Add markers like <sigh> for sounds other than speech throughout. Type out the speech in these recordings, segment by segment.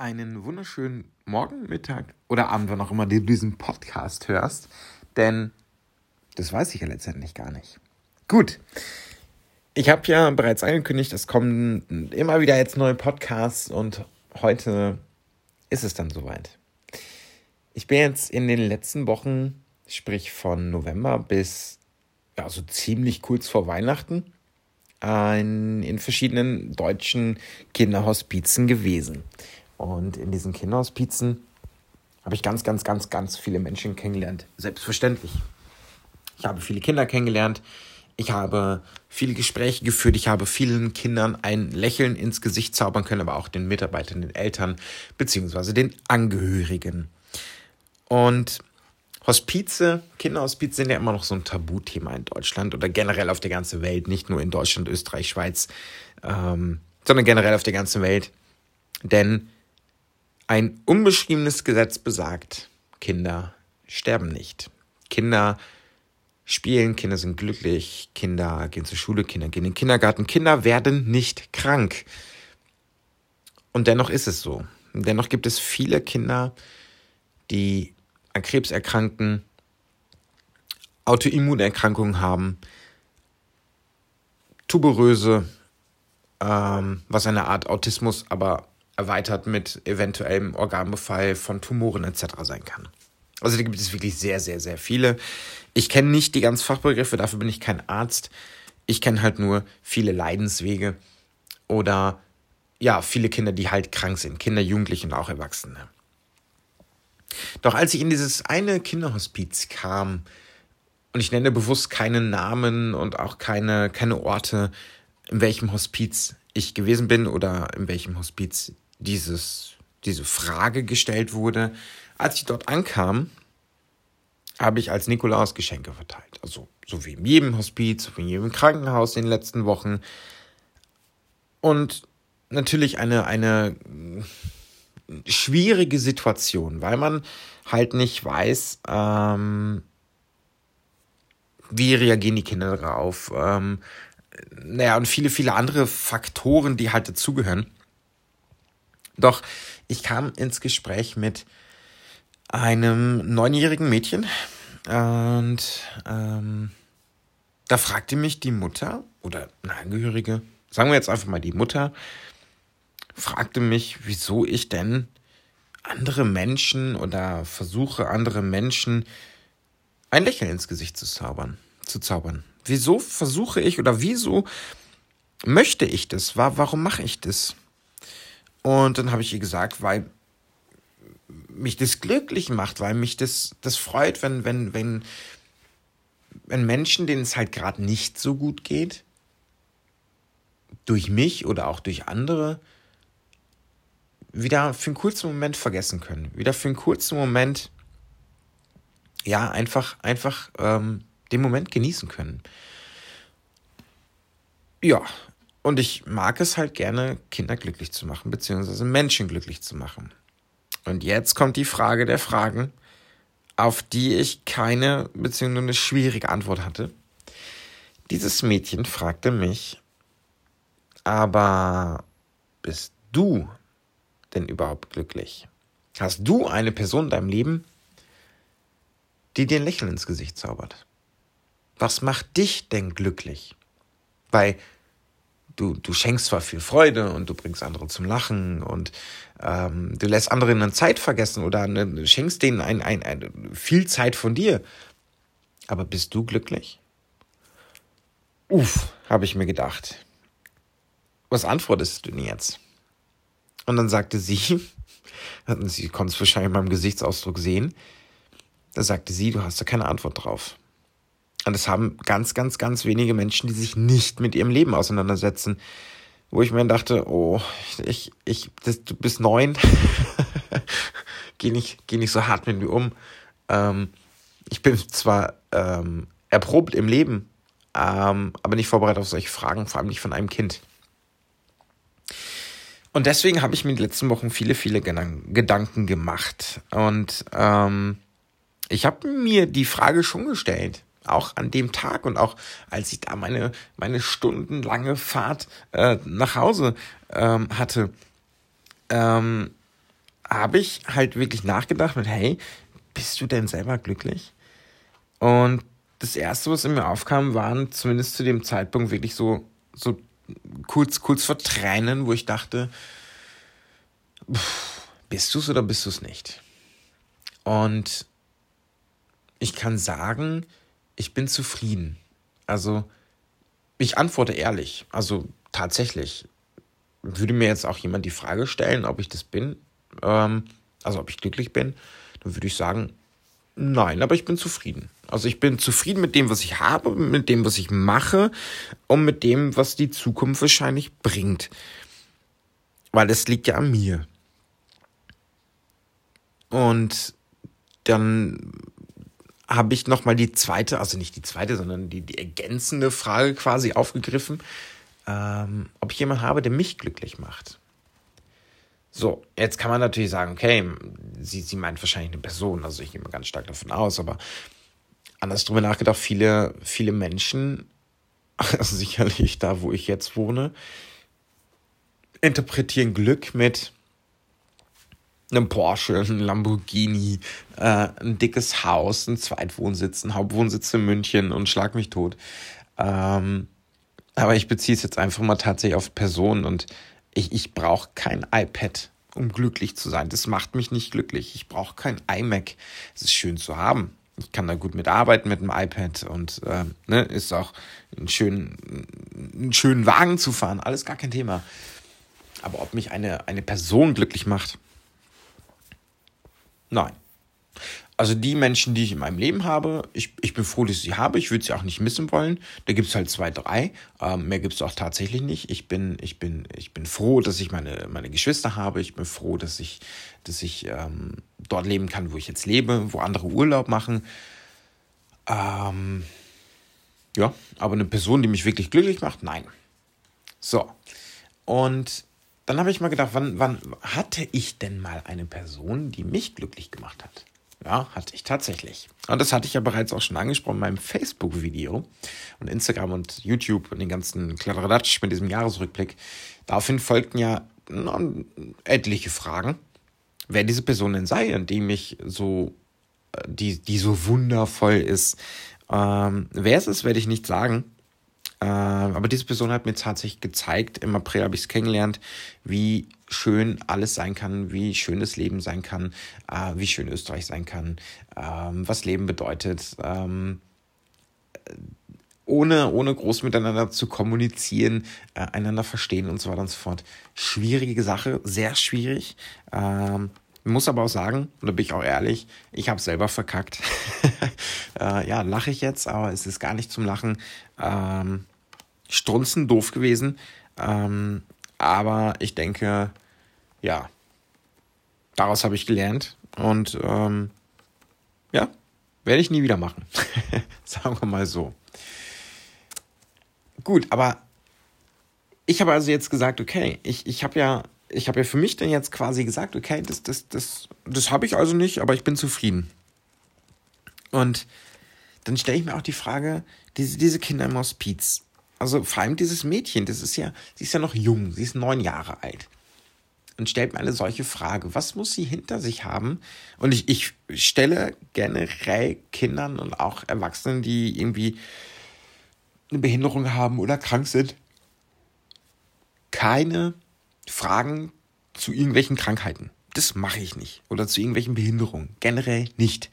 einen wunderschönen Morgen, Mittag oder Abend, wann auch immer du diesen Podcast hörst. Denn das weiß ich ja letztendlich gar nicht. Gut. Ich habe ja bereits angekündigt, es kommen immer wieder jetzt neue Podcasts und heute ist es dann soweit. Ich bin jetzt in den letzten Wochen, sprich von November bis ja, so ziemlich kurz vor Weihnachten, in, in verschiedenen deutschen Kinderhospizen gewesen. Und in diesen Kinderhospizen habe ich ganz, ganz, ganz, ganz viele Menschen kennengelernt. Selbstverständlich. Ich habe viele Kinder kennengelernt. Ich habe viele Gespräche geführt. Ich habe vielen Kindern ein Lächeln ins Gesicht zaubern können, aber auch den Mitarbeitern, den Eltern beziehungsweise den Angehörigen. Und Hospize, Kinderhospize sind ja immer noch so ein Tabuthema in Deutschland oder generell auf der ganzen Welt, nicht nur in Deutschland, Österreich, Schweiz, ähm, sondern generell auf der ganzen Welt. Denn ein unbeschriebenes Gesetz besagt, Kinder sterben nicht. Kinder spielen, Kinder sind glücklich, Kinder gehen zur Schule, Kinder gehen in den Kindergarten, Kinder werden nicht krank. Und dennoch ist es so. Dennoch gibt es viele Kinder, die an Krebs erkranken, Autoimmunerkrankungen haben, tuberöse, ähm, was eine Art Autismus aber erweitert mit eventuellem Organbefall von Tumoren etc. sein kann. Also da gibt es wirklich sehr, sehr, sehr viele. Ich kenne nicht die ganzen Fachbegriffe, dafür bin ich kein Arzt. Ich kenne halt nur viele Leidenswege oder ja, viele Kinder, die halt krank sind. Kinder, Jugendliche und auch Erwachsene. Doch als ich in dieses eine Kinderhospiz kam, und ich nenne bewusst keinen Namen und auch keine, keine Orte, in welchem Hospiz ich gewesen bin oder in welchem Hospiz dieses, diese Frage gestellt wurde. Als ich dort ankam, habe ich als Nikolaus Geschenke verteilt. Also so wie in jedem Hospiz, so wie in jedem Krankenhaus in den letzten Wochen. Und natürlich eine, eine schwierige Situation, weil man halt nicht weiß, ähm, wie reagieren die Kinder darauf. Ähm, naja, und viele, viele andere Faktoren, die halt dazugehören. Doch ich kam ins Gespräch mit einem neunjährigen Mädchen und ähm, da fragte mich die Mutter oder eine Angehörige, sagen wir jetzt einfach mal die Mutter, fragte mich, wieso ich denn andere Menschen oder versuche andere Menschen ein Lächeln ins Gesicht zu zaubern, zu zaubern. Wieso versuche ich oder wieso möchte ich das? Warum mache ich das? Und dann habe ich ihr gesagt, weil mich das glücklich macht, weil mich das, das freut, wenn, wenn, wenn, wenn Menschen, denen es halt gerade nicht so gut geht, durch mich oder auch durch andere, wieder für einen kurzen Moment vergessen können. Wieder für einen kurzen Moment, ja, einfach, einfach ähm, den Moment genießen können. Ja, und ich mag es halt gerne, Kinder glücklich zu machen, beziehungsweise Menschen glücklich zu machen. Und jetzt kommt die Frage der Fragen, auf die ich keine, beziehungsweise eine schwierige Antwort hatte. Dieses Mädchen fragte mich, aber bist du denn überhaupt glücklich? Hast du eine Person in deinem Leben, die dir ein Lächeln ins Gesicht zaubert? Was macht dich denn glücklich? Weil du, du schenkst zwar viel Freude und du bringst andere zum Lachen und ähm, du lässt andere eine Zeit vergessen oder eine, schenkst denen ein, ein, ein, viel Zeit von dir. Aber bist du glücklich? Uff, habe ich mir gedacht. Was antwortest du denn jetzt? Und dann sagte sie, <laughs> sie konnte es wahrscheinlich in meinem Gesichtsausdruck sehen, da sagte sie, du hast da keine Antwort drauf. Und das haben ganz, ganz, ganz wenige Menschen, die sich nicht mit ihrem Leben auseinandersetzen. Wo ich mir dachte, oh, ich, ich, das, du bist neun. <laughs> geh, nicht, geh nicht so hart mit mir um. Ähm, ich bin zwar ähm, erprobt im Leben, ähm, aber nicht vorbereitet auf solche Fragen, vor allem nicht von einem Kind. Und deswegen habe ich mir in den letzten Wochen viele, viele Gedanken gemacht. Und ähm, ich habe mir die Frage schon gestellt, auch an dem Tag und auch als ich da meine, meine stundenlange Fahrt äh, nach Hause ähm, hatte. Ähm, habe ich halt wirklich nachgedacht mit, hey, bist du denn selber glücklich? Und das erste, was in mir aufkam, waren zumindest zu dem Zeitpunkt wirklich so, so kurz, kurz vor Tränen, wo ich dachte, pff, bist du es oder bist du es nicht? Und ich kann sagen, ich bin zufrieden. Also, ich antworte ehrlich. Also, tatsächlich. Würde mir jetzt auch jemand die Frage stellen, ob ich das bin, ähm, also ob ich glücklich bin, dann würde ich sagen, nein, aber ich bin zufrieden. Also ich bin zufrieden mit dem, was ich habe, mit dem, was ich mache und mit dem, was die Zukunft wahrscheinlich bringt. Weil es liegt ja an mir. Und dann habe ich nochmal die zweite, also nicht die zweite, sondern die, die ergänzende Frage quasi aufgegriffen, ähm, ob ich jemanden habe, der mich glücklich macht. So, jetzt kann man natürlich sagen, okay, sie, sie meint wahrscheinlich eine Person, also ich gehe mal ganz stark davon aus, aber anders drüber nachgedacht, viele, viele Menschen, <laughs> also sicherlich da, wo ich jetzt wohne, interpretieren Glück mit, einem Porsche, ein Lamborghini, äh, ein dickes Haus, ein Zweitwohnsitz, ein Hauptwohnsitz in München und schlag mich tot. Ähm, aber ich beziehe es jetzt einfach mal tatsächlich auf Personen und ich, ich brauche kein iPad, um glücklich zu sein. Das macht mich nicht glücklich. Ich brauche kein iMac. Es ist schön zu haben. Ich kann da gut mitarbeiten mit dem iPad und äh, ne, ist auch ein schön, einen schönen Wagen zu fahren. Alles gar kein Thema. Aber ob mich eine, eine Person glücklich macht, Nein. Also die Menschen, die ich in meinem Leben habe, ich, ich bin froh, dass ich sie habe. Ich würde sie auch nicht missen wollen. Da gibt es halt zwei, drei. Ähm, mehr gibt es auch tatsächlich nicht. Ich bin, ich bin, ich bin froh, dass ich meine, meine Geschwister habe. Ich bin froh, dass ich, dass ich ähm, dort leben kann, wo ich jetzt lebe, wo andere Urlaub machen. Ähm, ja, aber eine Person, die mich wirklich glücklich macht, nein. So. Und dann habe ich mal gedacht, wann, wann hatte ich denn mal eine Person, die mich glücklich gemacht hat? Ja, hatte ich tatsächlich. Und das hatte ich ja bereits auch schon angesprochen in meinem Facebook-Video und Instagram und YouTube und den ganzen Kladderadatsch mit diesem Jahresrückblick. Daraufhin folgten ja etliche Fragen, wer diese Person denn sei und die mich so, äh, die, die so wundervoll ist. Ähm, wer es ist, werde ich nicht sagen. Äh, aber diese Person hat mir tatsächlich gezeigt, im April habe ich es kennengelernt, wie schön alles sein kann, wie schön das Leben sein kann, äh, wie schön Österreich sein kann, ähm, was Leben bedeutet. Ähm, ohne, ohne groß miteinander zu kommunizieren, äh, einander verstehen und so weiter und so fort. Schwierige Sache, sehr schwierig. Ähm, muss aber auch sagen, und da bin ich auch ehrlich, ich habe selber verkackt. <laughs> äh, ja, lache ich jetzt, aber es ist gar nicht zum Lachen. Ähm, strunzen doof gewesen. Ähm, aber ich denke, ja, daraus habe ich gelernt und ähm, ja, werde ich nie wieder machen. <laughs> Sagen wir mal so. Gut, aber ich habe also jetzt gesagt, okay, ich, ich habe ja, ich habe ja für mich dann jetzt quasi gesagt, okay, das, das, das, das habe ich also nicht, aber ich bin zufrieden. Und dann stelle ich mir auch die Frage, diese, diese Kinder im Hospiz, also vor allem dieses Mädchen, das ist ja, sie ist ja noch jung, sie ist neun Jahre alt. Und stellt mir eine solche Frage, was muss sie hinter sich haben? Und ich, ich stelle generell Kindern und auch Erwachsenen, die irgendwie eine Behinderung haben oder krank sind, keine Fragen zu irgendwelchen Krankheiten. Das mache ich nicht. Oder zu irgendwelchen Behinderungen. Generell nicht.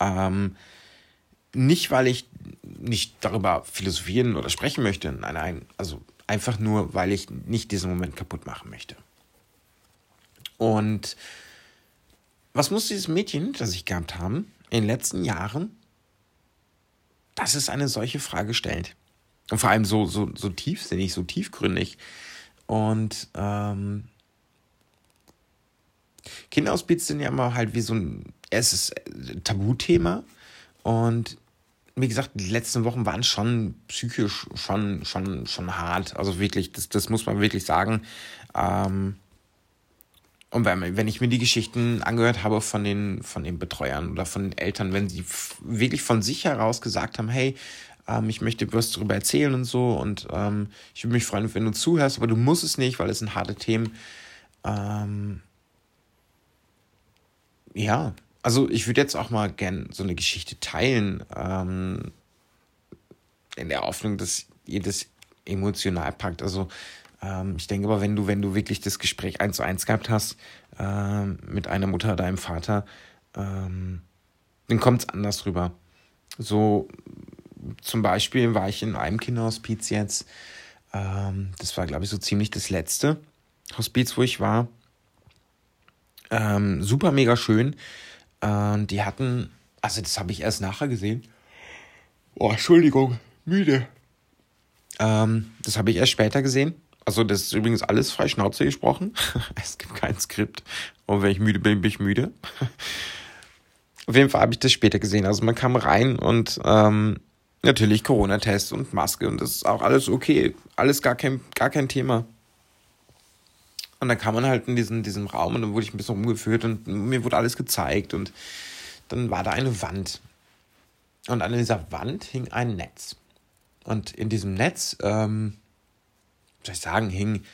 Ähm, nicht, weil ich nicht darüber philosophieren oder sprechen möchte. Nein, nein. Also einfach nur, weil ich nicht diesen Moment kaputt machen möchte. Und was muss dieses Mädchen hinter sich gehabt haben in den letzten Jahren, dass es eine solche Frage stellt? Und vor allem so, so, so tiefsinnig, so tiefgründig. Und ähm, Kinderausbits sind ja immer halt wie so ein erstes Tabuthema. Und wie gesagt, die letzten Wochen waren schon psychisch schon, schon, schon hart. Also wirklich, das, das muss man wirklich sagen. Ähm, und wenn, wenn ich mir die Geschichten angehört habe von den, von den Betreuern oder von den Eltern, wenn sie wirklich von sich heraus gesagt haben, hey, ähm, ich möchte was darüber erzählen und so und ähm, ich würde mich freuen, wenn du zuhörst, aber du musst es nicht, weil es sind harte Themen. Ähm, ja, also ich würde jetzt auch mal gern so eine Geschichte teilen, ähm, in der Hoffnung, dass ihr das emotional packt. Also ähm, ich denke aber, wenn du, wenn du wirklich das Gespräch eins zu eins gehabt hast ähm, mit einer Mutter oder einem Vater, ähm, dann kommt es anders rüber. So zum Beispiel war ich in einem Kinderhospiz jetzt. Ähm, das war, glaube ich, so ziemlich das letzte Hospiz, wo ich war. Ähm, super mega schön. Und die hatten, also das habe ich erst nachher gesehen. Oh, Entschuldigung, müde. Ähm, das habe ich erst später gesehen. Also das ist übrigens alles frei Schnauze gesprochen. <laughs> es gibt kein Skript. Und wenn ich müde bin, bin ich müde. <laughs> Auf jeden Fall habe ich das später gesehen. Also man kam rein und ähm, natürlich Corona-Test und Maske und das ist auch alles okay. Alles gar kein, gar kein Thema. Und dann kam man halt in diesen, diesem Raum und dann wurde ich ein bisschen rumgeführt und mir wurde alles gezeigt und dann war da eine Wand. Und an dieser Wand hing ein Netz. Und in diesem Netz, ähm, soll ich sagen, hingen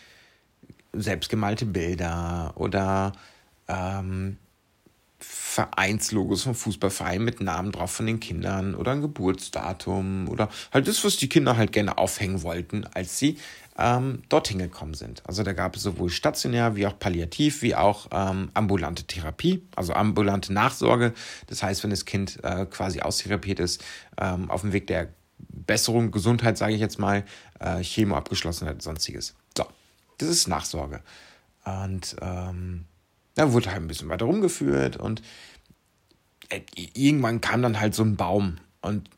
selbstgemalte Bilder oder ähm, Vereinslogos vom Fußballverein mit Namen drauf von den Kindern oder ein Geburtsdatum oder halt das, was die Kinder halt gerne aufhängen wollten, als sie ähm, dorthin gekommen sind. Also da gab es sowohl stationär wie auch palliativ, wie auch ähm, ambulante Therapie, also ambulante Nachsorge. Das heißt, wenn das Kind äh, quasi austherapiert ist, ähm, auf dem Weg der Besserung, Gesundheit, sage ich jetzt mal, äh, Chemo abgeschlossen hat, sonstiges. So, das ist Nachsorge. Und ähm, da wurde halt ein bisschen weiter rumgeführt und äh, irgendwann kam dann halt so ein Baum und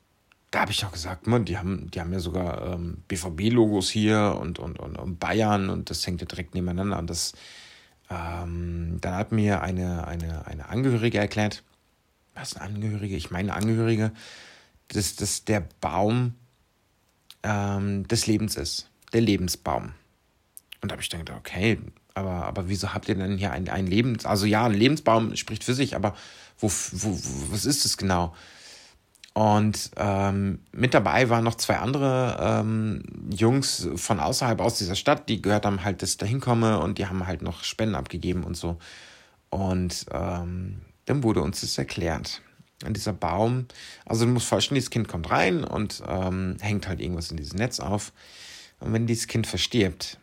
da habe ich auch gesagt, man, die haben, die haben ja sogar ähm, BVB-Logos hier und, und, und, und, Bayern und das hängt ja direkt nebeneinander. Und das, ähm, dann hat mir eine, eine, eine Angehörige erklärt, was eine Angehörige? Ich meine Angehörige, dass, dass der Baum ähm, des Lebens ist, der Lebensbaum. Und da habe ich gedacht, okay, aber, aber wieso habt ihr denn hier ein, ein Lebens... Also ja, ein Lebensbaum spricht für sich, aber wo, wo, was ist es genau? Und ähm, mit dabei waren noch zwei andere ähm, Jungs von außerhalb aus dieser Stadt, die gehört haben halt, dass ich da hinkomme und die haben halt noch Spenden abgegeben und so. Und ähm, dann wurde uns das erklärt. Und dieser Baum, also du musst vorstellen, dieses Kind kommt rein und ähm, hängt halt irgendwas in diesem Netz auf. Und wenn dieses Kind verstirbt,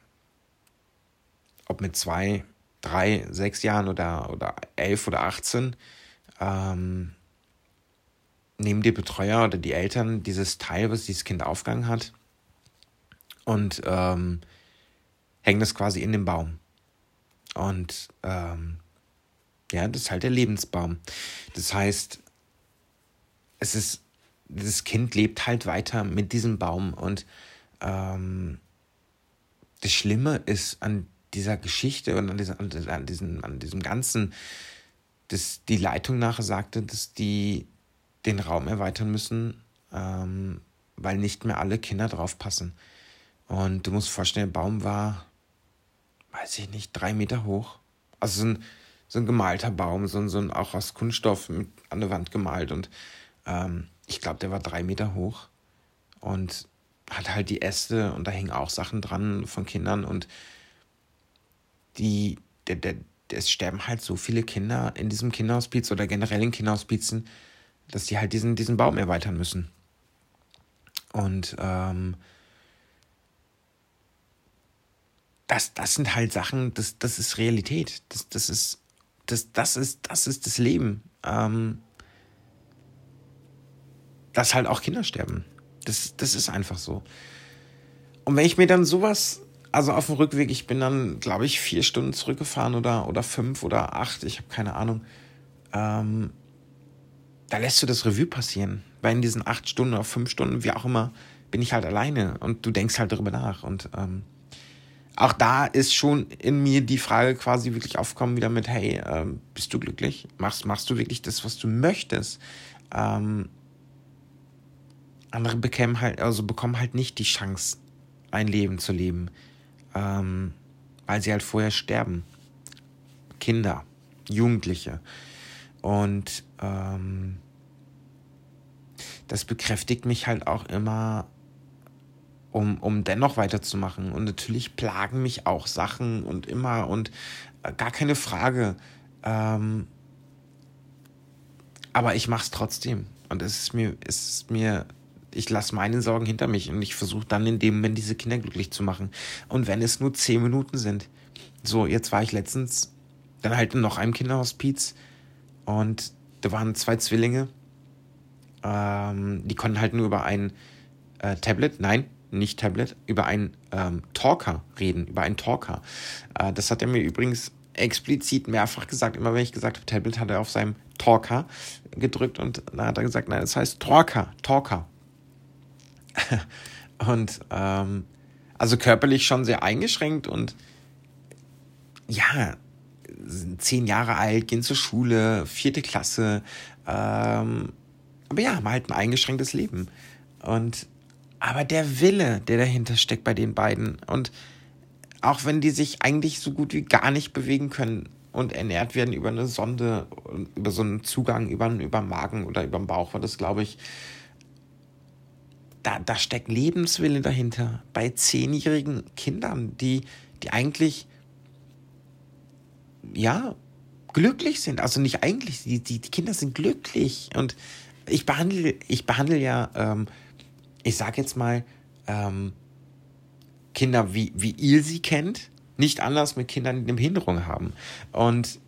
ob mit zwei, drei, sechs Jahren oder, oder elf oder achtzehn, ähm, nehmen die Betreuer oder die Eltern dieses Teil, was dieses Kind aufgegangen hat, und ähm, hängen das quasi in den Baum. Und ähm, ja, das ist halt der Lebensbaum. Das heißt, es ist, das Kind lebt halt weiter mit diesem Baum. Und ähm, das Schlimme ist an dieser Geschichte und an, dieser, an, diesem, an diesem Ganzen, dass die Leitung nachher sagte, dass die den Raum erweitern müssen, ähm, weil nicht mehr alle Kinder draufpassen. Und du musst vorstellen, der Baum war, weiß ich nicht, drei Meter hoch. Also so ein, so ein gemalter Baum, so ein, so ein auch aus Kunststoff mit, an der Wand gemalt. Und ähm, ich glaube, der war drei Meter hoch. Und hat halt die Äste und da hingen auch Sachen dran von Kindern. Und die, der, der, es sterben halt so viele Kinder in diesem Kinderhospiz oder generell in Kinderhospizen, dass die halt diesen, diesen Baum erweitern müssen. Und ähm, das, das sind halt Sachen, das, das ist Realität. Das, das, ist, das, das, ist, das ist das Leben. Ähm, dass halt auch Kinder sterben. Das, das ist einfach so. Und wenn ich mir dann sowas also auf dem Rückweg, ich bin dann, glaube ich, vier Stunden zurückgefahren oder, oder fünf oder acht, ich habe keine Ahnung. Ähm, da lässt du das Revue passieren. Weil in diesen acht Stunden oder fünf Stunden, wie auch immer, bin ich halt alleine und du denkst halt darüber nach. Und ähm, auch da ist schon in mir die Frage quasi wirklich aufgekommen wieder mit, hey, ähm, bist du glücklich? Machst, machst du wirklich das, was du möchtest? Ähm, andere bekämen halt, also bekommen halt nicht die Chance, ein Leben zu leben ähm, weil sie halt vorher sterben. Kinder, Jugendliche. Und ähm, das bekräftigt mich halt auch immer, um, um dennoch weiterzumachen. Und natürlich plagen mich auch Sachen und immer und äh, gar keine Frage. Ähm, aber ich mache es trotzdem. Und es ist mir, es ist mir, ich lasse meine Sorgen hinter mich und ich versuche dann in dem Moment diese Kinder glücklich zu machen. Und wenn es nur zehn Minuten sind. So, jetzt war ich letztens dann halt in noch einem Kinderhospiz und da waren zwei Zwillinge. Ähm, die konnten halt nur über ein äh, Tablet, nein, nicht Tablet, über einen ähm, Talker reden, über einen Talker. Äh, das hat er mir übrigens explizit mehrfach gesagt. Immer wenn ich gesagt habe Tablet, hat er auf seinem Talker gedrückt und dann hat er gesagt, nein, das heißt Talker, Talker. <laughs> und ähm, also körperlich schon sehr eingeschränkt und ja, sind zehn Jahre alt, gehen zur Schule, vierte Klasse, ähm, aber ja, haben halt ein eingeschränktes Leben. Und aber der Wille, der dahinter steckt bei den beiden und auch wenn die sich eigentlich so gut wie gar nicht bewegen können und ernährt werden über eine Sonde, über so einen Zugang über, über Magen oder über den Bauch, war das, glaube ich, da, da steckt Lebenswille dahinter. Bei zehnjährigen Kindern, die, die eigentlich, ja, glücklich sind. Also nicht eigentlich, die, die, die Kinder sind glücklich. Und ich behandle, ich behandle ja, ähm, ich sag jetzt mal, ähm, Kinder, wie, wie ihr sie kennt, nicht anders mit Kindern, die eine Behinderung haben. Und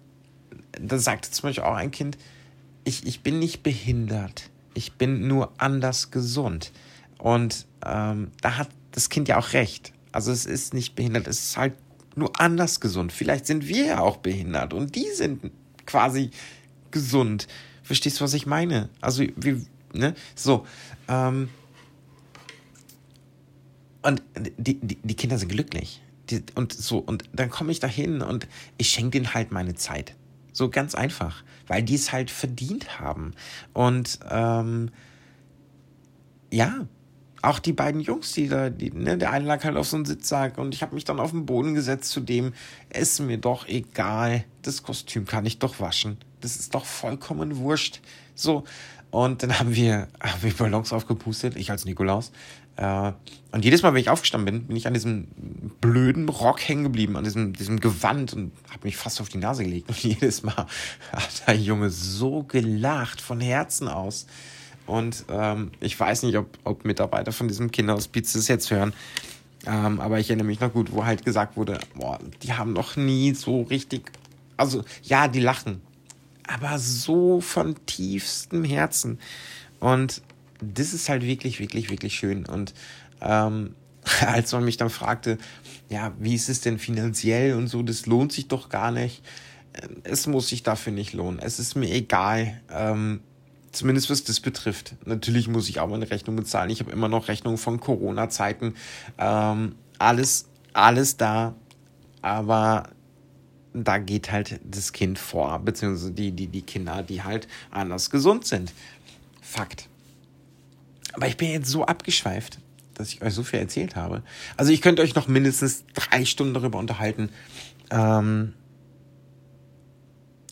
da sagte zum Beispiel auch ein Kind, ich, ich bin nicht behindert, ich bin nur anders gesund. Und ähm, da hat das Kind ja auch recht. Also es ist nicht behindert, es ist halt nur anders gesund. Vielleicht sind wir ja auch behindert und die sind quasi gesund. Verstehst du, was ich meine? Also, wie, ne? So, ähm, und die, die, die Kinder sind glücklich. Die, und so, und dann komme ich da hin und ich schenke denen halt meine Zeit. So ganz einfach. Weil die es halt verdient haben. Und ähm, ja, auch die beiden Jungs, die da, die, ne, der eine lag halt auf so einem Sitzsack und ich habe mich dann auf den Boden gesetzt zu dem, ist mir doch egal, das Kostüm kann ich doch waschen. Das ist doch vollkommen wurscht. So, und dann haben wir, haben wir Ballons aufgepustet, ich als Nikolaus. Äh, und jedes Mal, wenn ich aufgestanden bin, bin ich an diesem blöden Rock hängen geblieben, an diesem, diesem Gewand und habe mich fast auf die Nase gelegt. Und <laughs> jedes Mal hat der Junge so gelacht, von Herzen aus. Und ähm, ich weiß nicht, ob, ob Mitarbeiter von diesem Kinderhospiz das jetzt hören. Ähm, aber ich erinnere mich noch gut, wo halt gesagt wurde, boah, die haben noch nie so richtig. Also, ja, die lachen aber so von tiefstem Herzen. Und das ist halt wirklich, wirklich, wirklich schön. Und ähm, <laughs> als man mich dann fragte, ja, wie ist es denn finanziell und so, das lohnt sich doch gar nicht. Ähm, es muss sich dafür nicht lohnen. Es ist mir egal. Ähm, zumindest was das betrifft. Natürlich muss ich auch meine Rechnung bezahlen. Ich habe immer noch Rechnungen von Corona-Zeiten. Ähm, alles, alles da. Aber da geht halt das Kind vor, beziehungsweise die, die, die Kinder, die halt anders gesund sind. Fakt. Aber ich bin jetzt so abgeschweift, dass ich euch so viel erzählt habe. Also ich könnte euch noch mindestens drei Stunden darüber unterhalten. Ähm,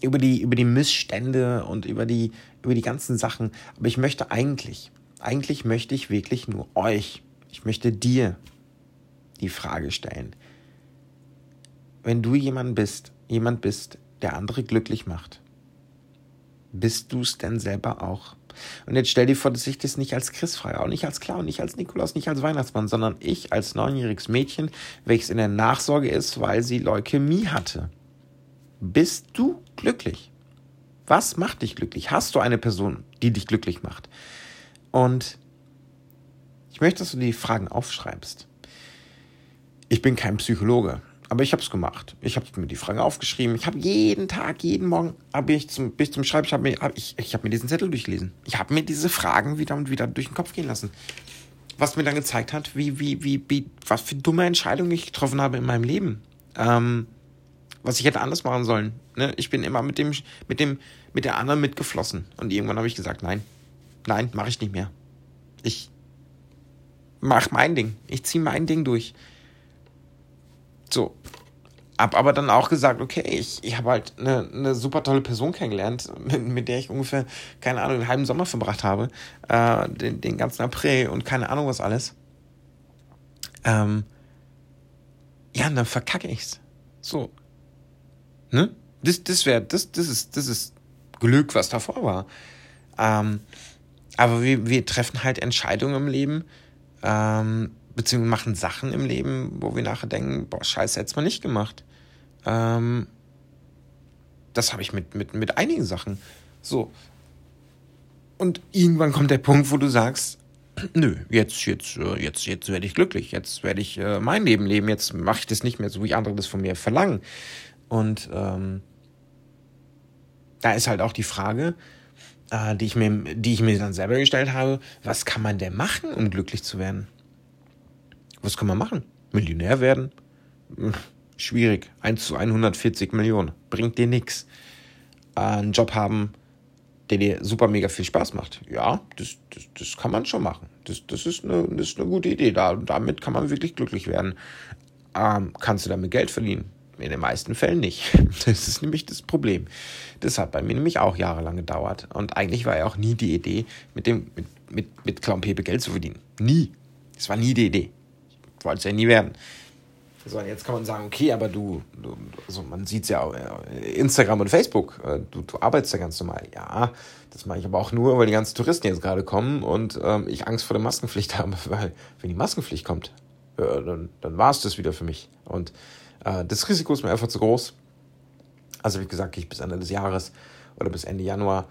über die, über die Missstände und über die, über die ganzen Sachen. Aber ich möchte eigentlich, eigentlich möchte ich wirklich nur euch, ich möchte dir die Frage stellen wenn du jemand bist, jemand bist, der andere glücklich macht, bist du es denn selber auch? Und jetzt stell dir vor, dass ich das nicht als Chris frage, auch nicht als Clown, nicht als Nikolaus, nicht als Weihnachtsmann, sondern ich als neunjähriges Mädchen, welches in der Nachsorge ist, weil sie Leukämie hatte. Bist du glücklich? Was macht dich glücklich? Hast du eine Person, die dich glücklich macht? Und ich möchte, dass du die Fragen aufschreibst. Ich bin kein Psychologe. Aber ich habe es gemacht. Ich habe mir die Frage aufgeschrieben. Ich habe jeden Tag, jeden Morgen, habe ich zum, bis zum Schreiben, ich habe mir, hab ich, ich hab mir diesen Zettel durchgelesen. Ich habe mir diese Fragen wieder und wieder durch den Kopf gehen lassen. Was mir dann gezeigt hat, wie, wie, wie, wie, was für dumme Entscheidungen ich getroffen habe in meinem Leben. Ähm, was ich hätte anders machen sollen. Ne? Ich bin immer mit dem, mit dem, mit der anderen mitgeflossen. Und irgendwann habe ich gesagt, nein, nein, mache ich nicht mehr. Ich mach mein Ding. Ich ziehe mein Ding durch. So. Hab aber dann auch gesagt, okay, ich, ich habe halt eine, eine super tolle Person kennengelernt, <laughs> mit, mit der ich ungefähr, keine Ahnung, einen halben Sommer verbracht habe. Äh, den, den ganzen April und keine Ahnung was alles. Ähm, ja, dann verkacke ich's. So. Ne? Das, das wäre, das, das ist, das ist Glück, was davor war. Ähm, aber wir, wir treffen halt Entscheidungen im Leben, ähm, beziehungsweise machen Sachen im Leben, wo wir nachher denken, boah, scheiße, hätt's mal nicht gemacht. Ähm, das habe ich mit, mit, mit einigen Sachen. So. Und irgendwann kommt der Punkt, wo du sagst, <clears throat> nö, jetzt, jetzt, äh, jetzt, jetzt werde ich glücklich, jetzt werde ich äh, mein Leben leben, jetzt mache ich das nicht mehr so, wie andere das von mir verlangen. Und ähm, da ist halt auch die Frage, äh, die, ich mir, die ich mir dann selber gestellt habe, was kann man denn machen, um glücklich zu werden? Was kann man machen? Millionär werden? Hm, schwierig. 1 zu 140 Millionen. Bringt dir nichts. Äh, einen Job haben, der dir super mega viel Spaß macht. Ja, das, das, das kann man schon machen. Das, das, ist eine, das ist eine gute Idee. Da, damit kann man wirklich glücklich werden. Ähm, kannst du damit Geld verdienen? In den meisten Fällen nicht. <laughs> Das ist nämlich das Problem. Das hat bei mir nämlich auch jahrelang gedauert. Und eigentlich war ja auch nie die Idee, mit dem, mit, mit, mit Clown Pepe Geld zu verdienen. Nie. Das war nie die Idee. Ich wollte es ja nie werden. So, und jetzt kann man sagen, okay, aber du, du also man sieht es ja auch, Instagram und Facebook, äh, du, du arbeitest ja ganz normal. Ja, das mache ich aber auch nur, weil die ganzen Touristen jetzt gerade kommen und ähm, ich Angst vor der Maskenpflicht <laughs> habe, weil wenn die Maskenpflicht kommt, äh, dann, dann war es das wieder für mich. Und äh, das Risiko ist mir einfach zu groß. Also wie gesagt, ich bis Ende des Jahres oder bis Ende Januar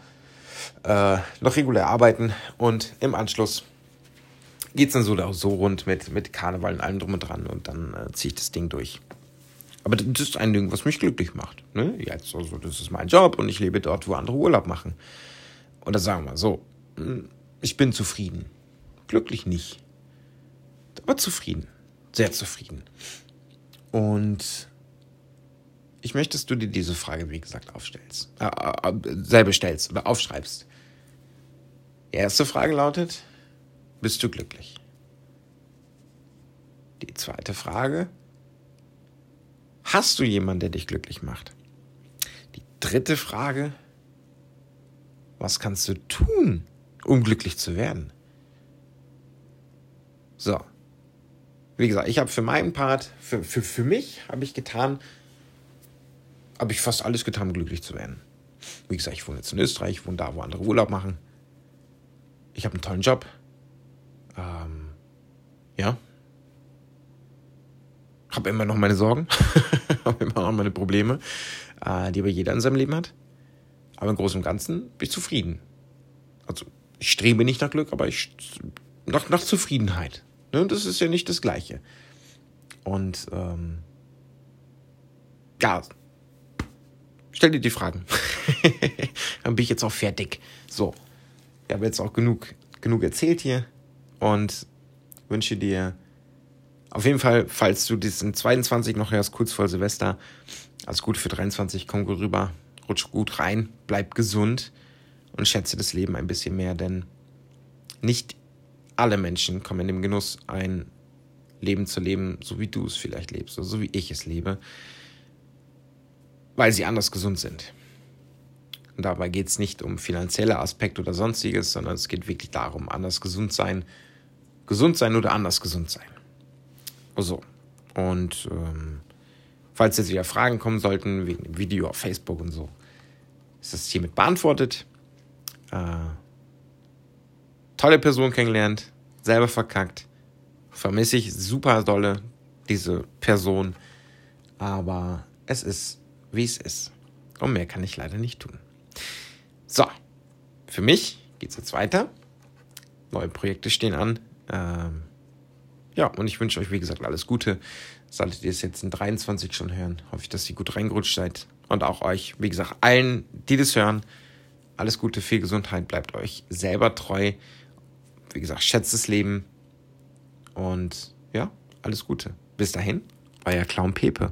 äh, noch regulär arbeiten und im Anschluss geht es dann so, so rund mit, mit Karneval und allem drum und dran und dann äh, ziehe ich das Ding durch. Aber das ist ein Ding, was mich glücklich macht. Ne? Jetzt, also, das ist mein Job und ich lebe dort, wo andere Urlaub machen. Und da sagen wir so, hm, ich bin zufrieden. Glücklich nicht. Aber zufrieden. Sehr zufrieden. Und ich möchte, dass du dir diese Frage, wie gesagt, aufstellst. Äh, äh, selber stellst oder aufschreibst. Die erste Frage lautet, bist du glücklich? Die zweite Frage, hast du jemanden, der dich glücklich macht? Die dritte Frage, was kannst du tun, um glücklich zu werden? So. Wie gesagt, ich habe für meinen Part, für, für, für mich habe ich getan, habe ich fast alles getan, um glücklich zu werden. Wie gesagt, ich wohne jetzt in Österreich, ich wohne da, wo andere Urlaub machen. Ich habe einen tollen Job. Ähm, ja. Habe immer noch meine Sorgen, <laughs> habe immer noch meine Probleme, äh, die aber jeder in seinem Leben hat. Aber im Großen und Ganzen bin ich zufrieden. Also ich strebe nicht nach Glück, aber ich nach, nach Zufriedenheit. Ne? Das ist ja nicht das Gleiche. Und ähm, ja, stell dir die Fragen. <laughs> Dann bin ich jetzt auch fertig. So, ich habe jetzt auch genug, genug erzählt hier und wünsche dir auf jeden Fall, falls du diesen 22 noch hörst, kurz vor Silvester, alles Gute für 23, komm gut rüber, rutsch gut rein, bleib gesund und schätze das Leben ein bisschen mehr, denn nicht alle Menschen kommen in den Genuss, ein Leben zu leben, so wie du es vielleicht lebst, oder so wie ich es lebe, weil sie anders gesund sind. Und dabei geht es nicht um finanzielle Aspekte oder sonstiges, sondern es geht wirklich darum, anders gesund sein, gesund sein oder anders gesund sein. So. Und ähm, falls jetzt wieder Fragen kommen sollten, wegen dem Video auf Facebook und so, ist das hiermit beantwortet. Äh, tolle Person kennengelernt, selber verkackt. Vermisse ich super dolle diese Person. Aber es ist, wie es ist. Und mehr kann ich leider nicht tun. So, für mich geht es jetzt weiter. Neue Projekte stehen an. Ähm, ja, und ich wünsche euch, wie gesagt, alles Gute. Solltet ihr es jetzt in 23 schon hören, hoffe ich, dass ihr gut reingerutscht seid. Und auch euch, wie gesagt, allen, die das hören, alles Gute, viel Gesundheit, bleibt euch selber treu. Wie gesagt, schätzt das Leben. Und ja, alles Gute. Bis dahin, euer Clown Pepe.